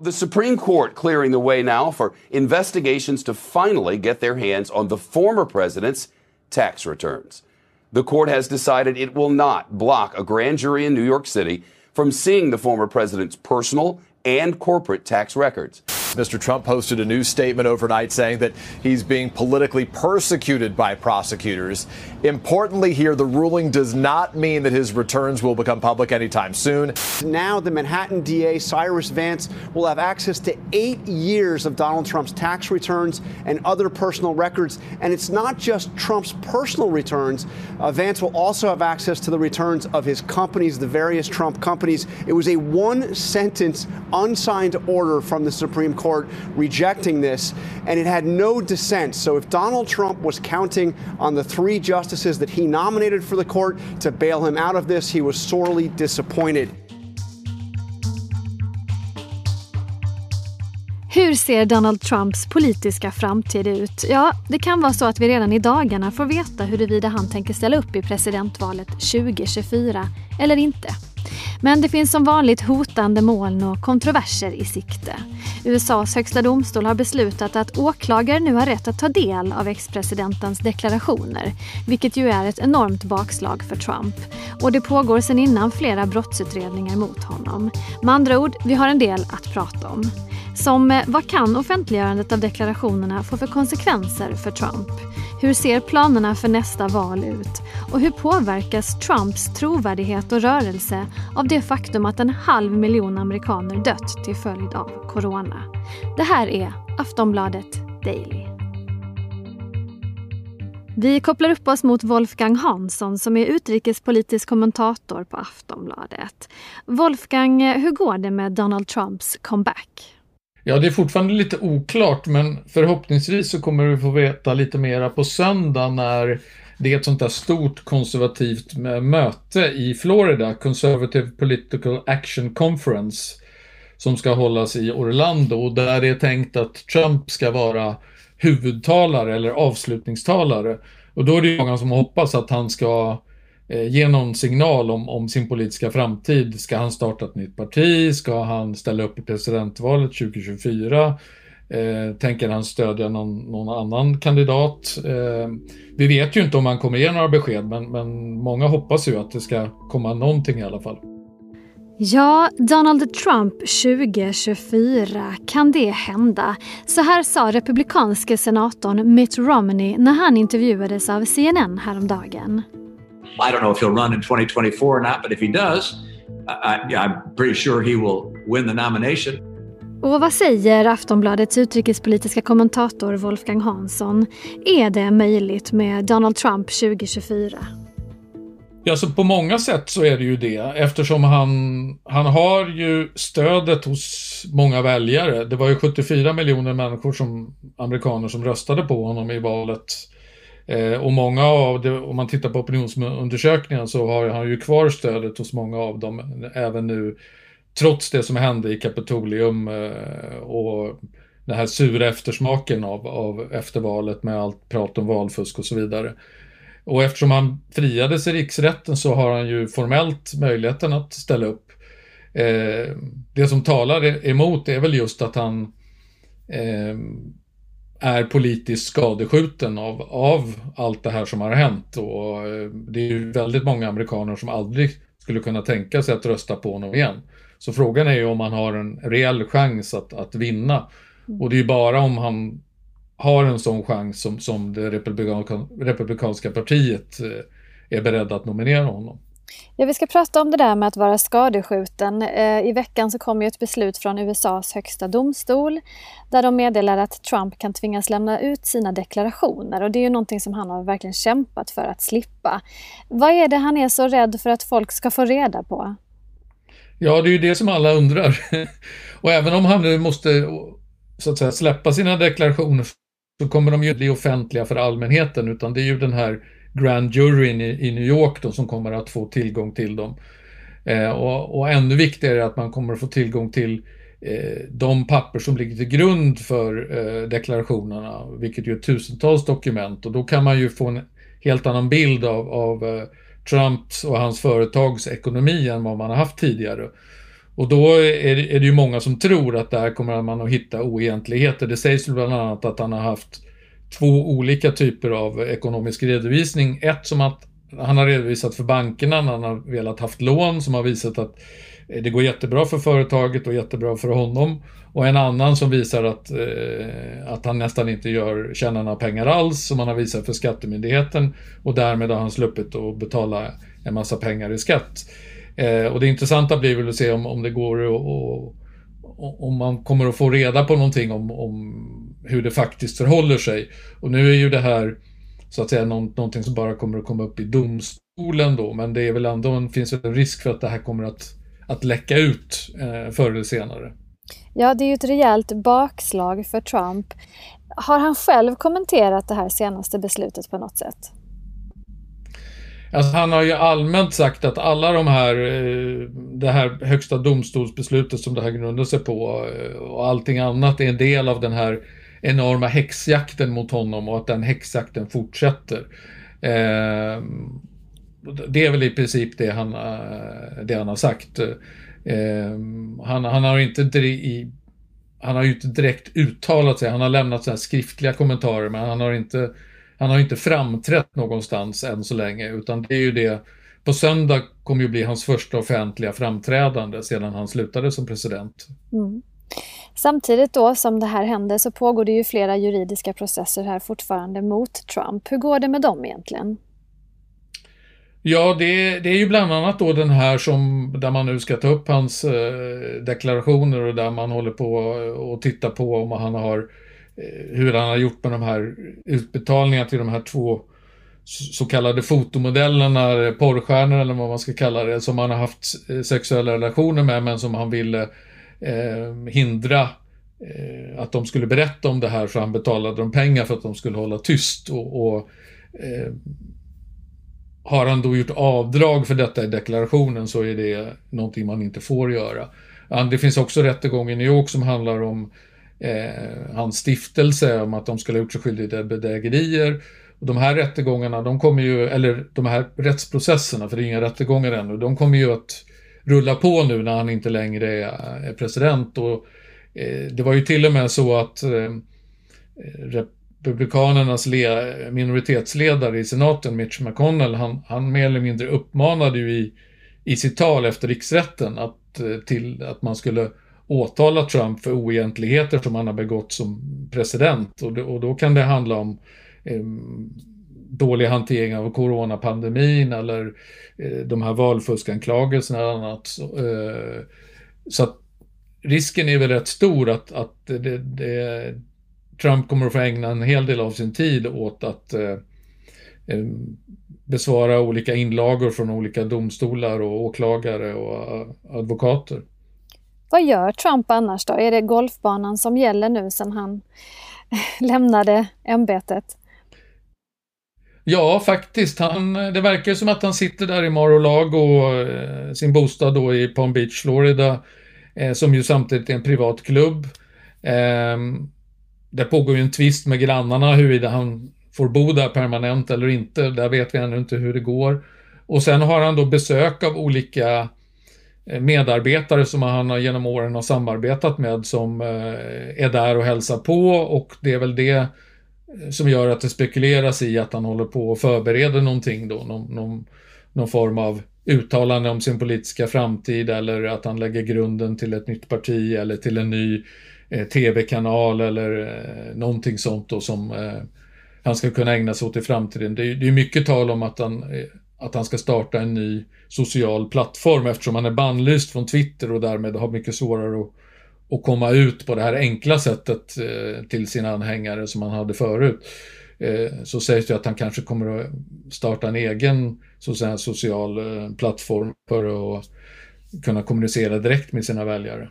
The Supreme Court clearing the way now for investigations to finally get their hands on the former president's tax returns. The court has decided it will not block a grand jury in New York City from seeing the former president's personal and corporate tax records. Mr. Trump posted a news statement overnight saying that he's being politically persecuted by prosecutors. Importantly, here, the ruling does not mean that his returns will become public anytime soon. Now, the Manhattan DA, Cyrus Vance, will have access to eight years of Donald Trump's tax returns and other personal records. And it's not just Trump's personal returns. Uh, Vance will also have access to the returns of his companies, the various Trump companies. It was a one sentence, unsigned order from the Supreme Court Court rejecting this, and it had no dissent. So if Donald Trump was counting on the three justices that he nominated for the court to bail him out of this, he was sorely disappointed. Hur ser Donald Trumps politiska framtid ut? Ja, det kan vara så att vi redan i dagarna får veta huruvida han tänker ställa upp i presidentvalet 2024 eller inte. Men det finns som vanligt hotande moln och kontroverser i sikte. USAs högsta domstol har beslutat att åklagare nu har rätt att ta del av ex-presidentens deklarationer, vilket ju är ett enormt bakslag för Trump. Och det pågår sedan innan flera brottsutredningar mot honom. Med andra ord, vi har en del att prata om. Som eh, vad kan offentliggörandet av deklarationerna få för konsekvenser för Trump? Hur ser planerna för nästa val ut? Och hur påverkas Trumps trovärdighet och rörelse av det faktum att en halv miljon amerikaner dött till följd av corona? Det här är Aftonbladet Daily. Vi kopplar upp oss mot Wolfgang Hansson som är utrikespolitisk kommentator på Aftonbladet. Wolfgang, hur går det med Donald Trumps comeback? Ja, det är fortfarande lite oklart, men förhoppningsvis så kommer vi få veta lite mera på söndag när det är ett sånt där stort konservativt möte i Florida, Conservative Political Action Conference, som ska hållas i Orlando och där det är tänkt att Trump ska vara huvudtalare eller avslutningstalare. Och då är det många som hoppas att han ska Eh, ge någon signal om, om, sin politiska framtid. Ska han starta ett nytt parti? Ska han ställa upp i presidentvalet 2024? Eh, tänker han stödja någon, någon annan kandidat? Eh, vi vet ju inte om han kommer ge några besked, men, men många hoppas ju att det ska komma någonting i alla fall. Ja, Donald Trump 2024, kan det hända? Så här sa republikanske senatorn Mitt Romney när han intervjuades av CNN häromdagen. I don't know if he'll run in 2024 or not, but if he does, I, I'm pretty sure he will win the nomination. Och vad säger Aftonbladets utrikespolitiska kommentator Wolfgang Hansson? Är det möjligt med Donald Trump 2024? Ja, så på många sätt så är det ju det eftersom han, han har ju stödet hos många väljare. Det var ju 74 miljoner människor som amerikaner som röstade på honom i valet. Eh, och många av det, om man tittar på opinionsundersökningen så har han ju kvar stödet hos många av dem även nu trots det som hände i Kapitolium eh, och den här sura eftersmaken av, av eftervalet med allt prat om valfusk och så vidare. Och eftersom han friades i riksrätten så har han ju formellt möjligheten att ställa upp. Eh, det som talar emot är väl just att han eh, är politiskt skadeskjuten av, av allt det här som har hänt. Och eh, det är ju väldigt många amerikaner som aldrig skulle kunna tänka sig att rösta på honom igen. Så frågan är ju om han har en reell chans att, att vinna. Och det är ju bara om han har en sån chans som, som det republikan, republikanska partiet eh, är beredda att nominera honom. Ja, vi ska prata om det där med att vara skadeskjuten. Eh, I veckan så kom ju ett beslut från USAs högsta domstol där de meddelar att Trump kan tvingas lämna ut sina deklarationer och det är ju någonting som han har verkligen kämpat för att slippa. Vad är det han är så rädd för att folk ska få reda på? Ja, det är ju det som alla undrar. och även om han nu måste så att säga släppa sina deklarationer så kommer de ju inte bli offentliga för allmänheten utan det är ju den här Grand Juryn i, i New York då som kommer att få tillgång till dem. Eh, och, och, ännu viktigare är att man kommer att få tillgång till eh, de papper som ligger till grund för eh, deklarationerna, vilket ju är tusentals dokument och då kan man ju få en helt annan bild av, av eh, Trumps och hans företags ekonomi än vad man har haft tidigare. Och då är det, är det ju många som tror att där kommer man att hitta oegentligheter. Det sägs bland annat att han har haft två olika typer av ekonomisk redovisning. Ett som att han har redovisat för bankerna när han har velat haft lån som har visat att eh, det går jättebra för företaget och jättebra för honom. Och en annan som visar att, eh, att han nästan inte gör, tjänar några pengar alls, som han har visat för Skattemyndigheten. Och därmed har han sluppit att betala en massa pengar i skatt. Eh, och det intressanta blir väl att se om, om det går och, om man kommer att få reda på någonting om, om hur det faktiskt förhåller sig. Och nu är ju det här så att säga någonting som bara kommer att komma upp i domstolen då, men det är väl ändå en, finns en risk för att det här kommer att, att läcka ut eh, förr eller senare. Ja, det är ju ett rejält bakslag för Trump. Har han själv kommenterat det här senaste beslutet på något sätt? Alltså han har ju allmänt sagt att alla de här, eh, det här högsta domstolsbeslutet som det här grundar sig på eh, och allting annat är en del av den här enorma häxjakten mot honom och att den häxjakten fortsätter. Eh, det är väl i princip det han, eh, det han har sagt. Ehm, han, han har inte i, han har ju inte direkt uttalat sig, han har lämnat så skriftliga kommentarer men han har inte han har inte framträtt någonstans än så länge utan det är ju det på söndag kommer ju bli hans första offentliga framträdande sedan han slutade som president. Mm. Samtidigt då som det här händer så pågår det ju flera juridiska processer här fortfarande mot Trump. Hur går det med dem egentligen? Ja, det, det är ju bland annat då den här som, där man nu ska ta upp hans eh, deklarationer och där man håller på och tittar på om han har eh, hur han har gjort med de här utbetalningarna till de här två så kallade fotomodellerna, eh, porrstjärnor eller vad man ska kalla det, som han har haft eh, sexuella relationer med men som han ville eh, hindra eh, att de skulle berätta om det här så han betalade dem pengar för att de skulle hålla tyst. Och, och eh, har han då gjort avdrag för detta i deklarationen så är det någonting man inte får göra. Det finns också rättegång i New York som handlar om eh, hans stiftelse om att de skulle ha gjort sig skyldiga till bedrägerier. Och de här rättegångarna, de kommer ju, eller de här rättsprocesserna, för det är inga rättegångar ännu, de kommer ju att rulla på nu när han inte längre är, president. Och, eh, det var ju till och med så att eh, Republikanernas minoritetsledare i senaten, Mitch McConnell, han, han mer eller mindre uppmanade ju i, i sitt tal efter riksrätten att, eh, till, att man skulle åtala Trump för oegentligheter som han har begått som president. Och, det, och då kan det handla om eh, dålig hantering av coronapandemin eller eh, de här valfuskanklagelserna och annat. Så, eh, så att risken är väl rätt stor att, att det, det, Trump kommer att få ägna en hel del av sin tid åt att eh, eh, besvara olika inlagor från olika domstolar och åklagare och eh, advokater. Vad gör Trump annars då? Är det golfbanan som gäller nu sedan han lämnade ämbetet? Ja, faktiskt. Han, det verkar som att han sitter där i Mar-a-Lago, eh, sin bostad då i Palm Beach, Florida, eh, som ju samtidigt är en privat klubb. Eh, det pågår ju en tvist med grannarna huruvida han får bo där permanent eller inte. Där vet vi ännu inte hur det går. Och sen har han då besök av olika eh, medarbetare som han genom åren har samarbetat med som eh, är där och hälsar på och det är väl det Eh, som gör att det spekuleras i att han håller på och förbereder någonting då, någon, någon, någon form av uttalande om sin politiska framtid eller att han lägger grunden till ett nytt parti eller till en ny eh, tv-kanal eller eh, någonting sånt då som eh, han ska kunna ägna sig åt i framtiden. Det är, det är mycket tal om att han eh, att han ska starta en ny social plattform eftersom han är bannlyst från Twitter och därmed har mycket svårare att, och komma ut på det här enkla sättet eh, till sina anhängare som han hade förut. Eh, så sägs det att han kanske kommer att starta en egen så säga, social eh, plattform för att kunna kommunicera direkt med sina väljare.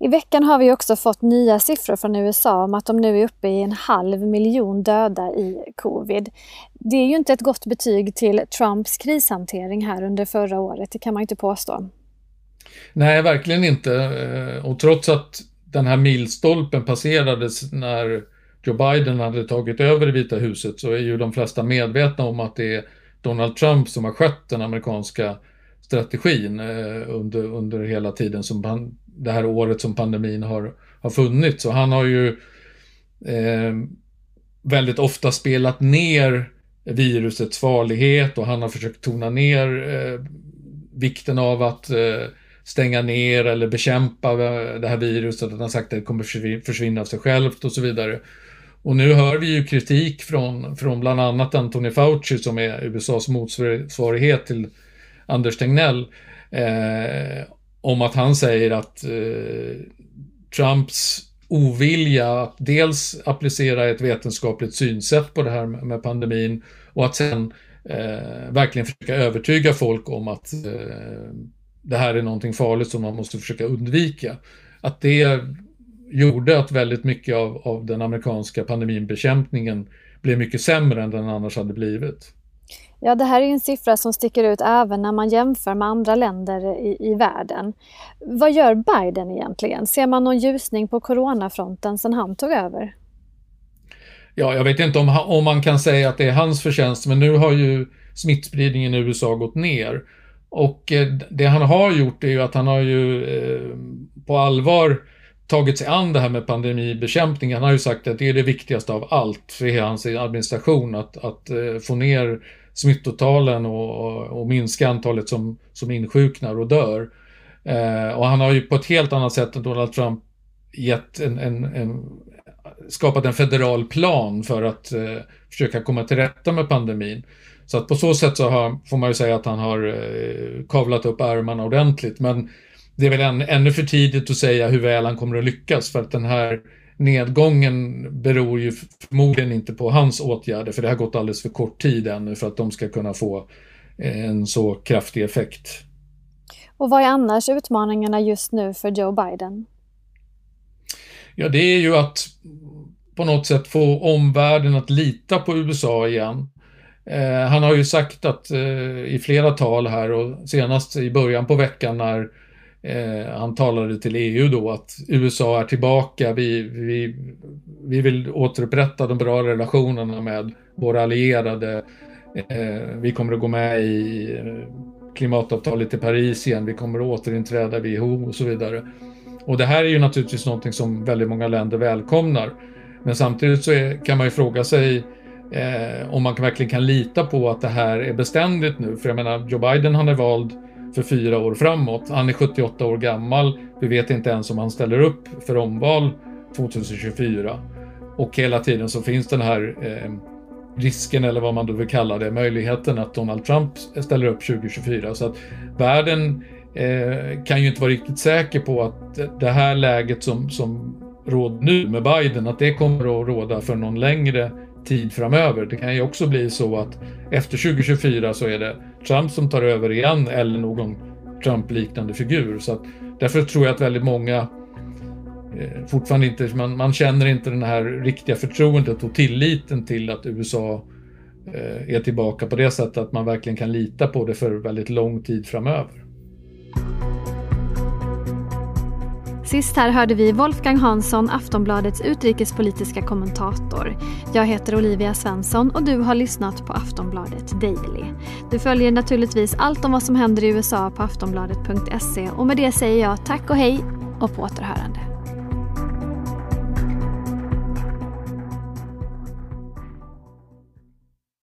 I veckan har vi också fått nya siffror från USA om att de nu är uppe i en halv miljon döda i covid. Det är ju inte ett gott betyg till Trumps krishantering här under förra året, det kan man ju inte påstå. Nej, verkligen inte. Eh, och trots att den här milstolpen passerades när Joe Biden hade tagit över det Vita huset så är ju de flesta medvetna om att det är Donald Trump som har skött den amerikanska strategin eh, under, under hela tiden som pan, det här året som pandemin har, har funnits. Och han har ju eh, väldigt ofta spelat ner virusets farlighet och han har försökt tona ner eh, vikten av att eh, stänga ner eller bekämpa det här viruset. Han har sagt att det kommer försvinna av sig självt och så vidare. Och nu hör vi ju kritik från, från bland annat Anthony Fauci som är USAs motsvarighet till Anders Tegnell eh, om att han säger att eh, Trumps ovilja att dels applicera ett vetenskapligt synsätt på det här med pandemin och att sen eh, verkligen försöka övertyga folk om att eh, det här är någonting farligt som man måste försöka undvika. Att det gjorde att väldigt mycket av, av den amerikanska pandemibekämpningen blev mycket sämre än den annars hade blivit. Ja, det här är en siffra som sticker ut även när man jämför med andra länder i, i världen. Vad gör Biden egentligen? Ser man någon ljusning på coronafronten sedan han tog över? Ja, jag vet inte om, om man kan säga att det är hans förtjänst, men nu har ju smittspridningen i USA gått ner. Och eh, det han har gjort är ju att han har ju eh, på allvar tagit sig an det här med pandemibekämpning. Han har ju sagt att det är det viktigaste av allt för hela hans administration, att, att eh, få ner smittotalen och, och, minska antalet som, som insjuknar och dör. Eh, och han har ju på ett helt annat sätt än Donald Trump gett en, en, en skapat en federal plan för att eh, försöka komma till rätta med pandemin. Så att på så sätt så har, får man ju säga att han har eh, kavlat upp ärmarna ordentligt. Men det är väl än, ännu för tidigt att säga hur väl han kommer att lyckas för att den här nedgången beror ju förmodligen inte på hans åtgärder för det har gått alldeles för kort tid ännu för att de ska kunna få en så kraftig effekt. Och vad är annars utmaningarna just nu för Joe Biden? Ja, det är ju att på något sätt få omvärlden att lita på USA igen. Eh, han har ju sagt att eh, i flera tal här och senast i början på veckan när Eh, han talade till EU då att USA är tillbaka, vi, vi, vi vill återupprätta de bra relationerna med våra allierade. Eh, vi kommer att gå med i eh, klimatavtalet i Paris igen, vi kommer att återinträda WHO och så vidare. Och det här är ju naturligtvis någonting som väldigt många länder välkomnar. Men samtidigt så är, kan man ju fråga sig eh, om man verkligen kan lita på att det här är beständigt nu. För jag menar, Joe Biden han är vald för fyra år framåt. Han är 78 år gammal. Vi vet inte ens om han ställer upp för omval 2024. Och hela tiden så finns den här eh, risken, eller vad man då vill kalla det, möjligheten att Donald Trump ställer upp 2024. Så att världen eh, kan ju inte vara riktigt säker på att det här läget som, som råder nu med Biden, att det kommer att råda för någon längre tid framöver. Det kan ju också bli så att efter 2024 så är det Trump som tar över igen eller någon Trump-liknande figur. Så att, därför tror jag att väldigt många eh, fortfarande inte, man, man känner inte den här riktiga förtroendet och tilliten till att USA eh, är tillbaka på det sättet att man verkligen kan lita på det för väldigt lång tid framöver. Sist här hörde vi Wolfgang Hansson, Aftonbladets utrikespolitiska kommentator. Jag heter Olivia Svensson och du har lyssnat på Aftonbladet Daily. Du följer naturligtvis allt om vad som händer i USA på aftonbladet.se och med det säger jag tack och hej och på återhörande.